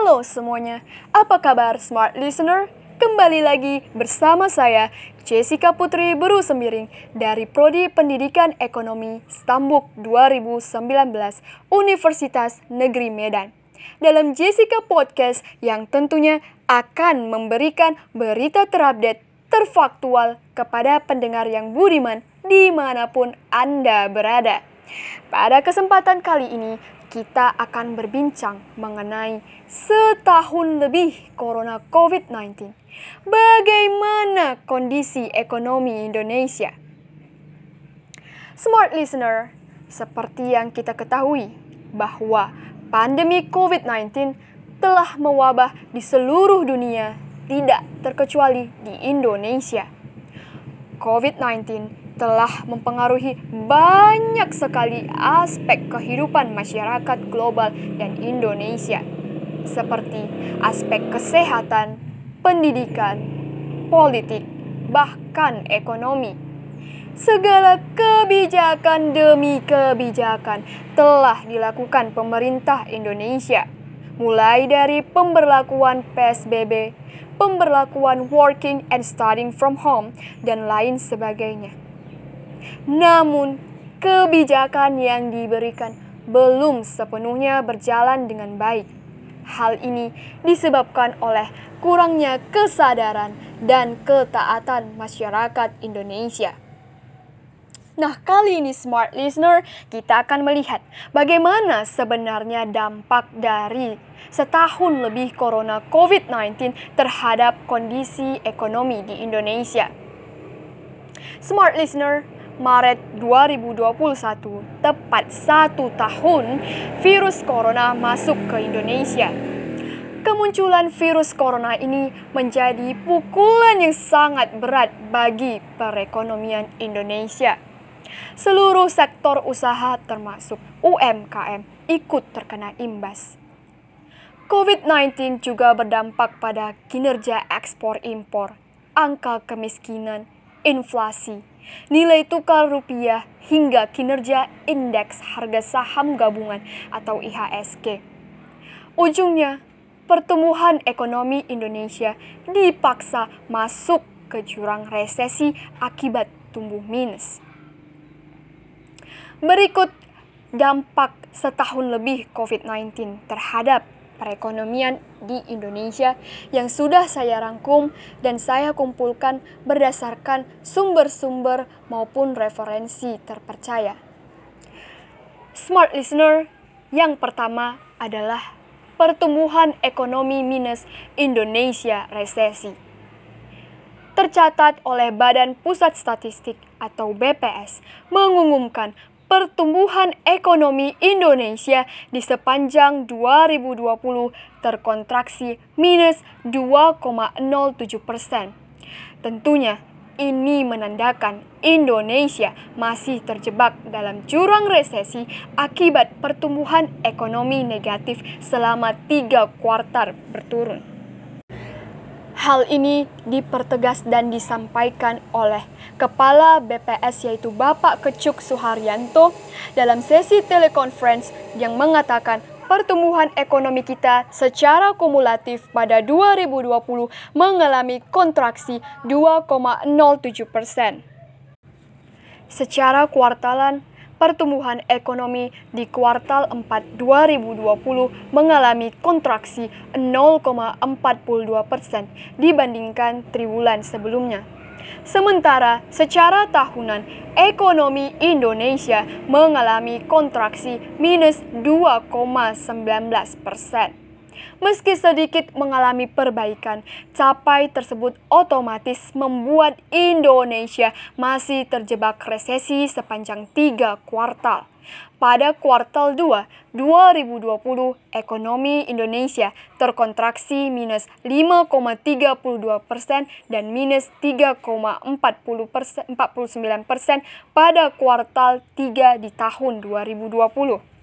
Halo semuanya, apa kabar Smart Listener? Kembali lagi bersama saya, Jessica Putri Beru Sembiring dari Prodi Pendidikan Ekonomi Stambuk 2019 Universitas Negeri Medan. Dalam Jessica Podcast yang tentunya akan memberikan berita terupdate, terfaktual kepada pendengar yang budiman di mana pun Anda berada. Pada kesempatan kali ini, kita akan berbincang mengenai setahun lebih Corona COVID-19. Bagaimana kondisi ekonomi Indonesia? Smart listener, seperti yang kita ketahui bahwa pandemi COVID-19 telah mewabah di seluruh dunia, tidak terkecuali di Indonesia. COVID-19 telah mempengaruhi banyak sekali aspek kehidupan masyarakat global dan Indonesia, seperti aspek kesehatan, pendidikan, politik, bahkan ekonomi. Segala kebijakan demi kebijakan telah dilakukan pemerintah Indonesia, mulai dari pemberlakuan PSBB, pemberlakuan working and studying from home, dan lain sebagainya. Namun, kebijakan yang diberikan belum sepenuhnya berjalan dengan baik. Hal ini disebabkan oleh kurangnya kesadaran dan ketaatan masyarakat Indonesia. Nah, kali ini Smart Listener, kita akan melihat bagaimana sebenarnya dampak dari setahun lebih corona COVID-19 terhadap kondisi ekonomi di Indonesia. Smart Listener, Maret 2021, tepat satu tahun virus corona masuk ke Indonesia. Kemunculan virus corona ini menjadi pukulan yang sangat berat bagi perekonomian Indonesia. Seluruh sektor usaha termasuk UMKM ikut terkena imbas. COVID-19 juga berdampak pada kinerja ekspor impor, angka kemiskinan, inflasi, nilai tukar rupiah, hingga kinerja indeks harga saham gabungan atau IHSG. Ujungnya, pertumbuhan ekonomi Indonesia dipaksa masuk ke jurang resesi akibat tumbuh minus. Berikut dampak setahun lebih COVID-19 terhadap perekonomian di Indonesia yang sudah saya rangkum dan saya kumpulkan berdasarkan sumber-sumber maupun referensi terpercaya. Smart listener, yang pertama adalah pertumbuhan ekonomi minus Indonesia resesi. Tercatat oleh Badan Pusat Statistik atau BPS mengumumkan pertumbuhan ekonomi Indonesia di sepanjang 2020 terkontraksi minus 2,07 persen. Tentunya ini menandakan Indonesia masih terjebak dalam jurang resesi akibat pertumbuhan ekonomi negatif selama tiga kuartal berturut. Hal ini dipertegas dan disampaikan oleh Kepala BPS yaitu Bapak Kecuk Suharyanto dalam sesi telekonferensi yang mengatakan pertumbuhan ekonomi kita secara kumulatif pada 2020 mengalami kontraksi 2,07 persen. Secara kuartalan, pertumbuhan ekonomi di kuartal 4 2020 mengalami kontraksi 0,42 persen dibandingkan triwulan sebelumnya. Sementara secara tahunan, ekonomi Indonesia mengalami kontraksi minus 2,19 persen. Meski sedikit mengalami perbaikan, capai tersebut otomatis membuat Indonesia masih terjebak resesi sepanjang tiga kuartal. Pada kuartal 2 2020, ekonomi Indonesia terkontraksi minus 5,32 persen dan minus 3,49 persen pada kuartal 3 di tahun 2020.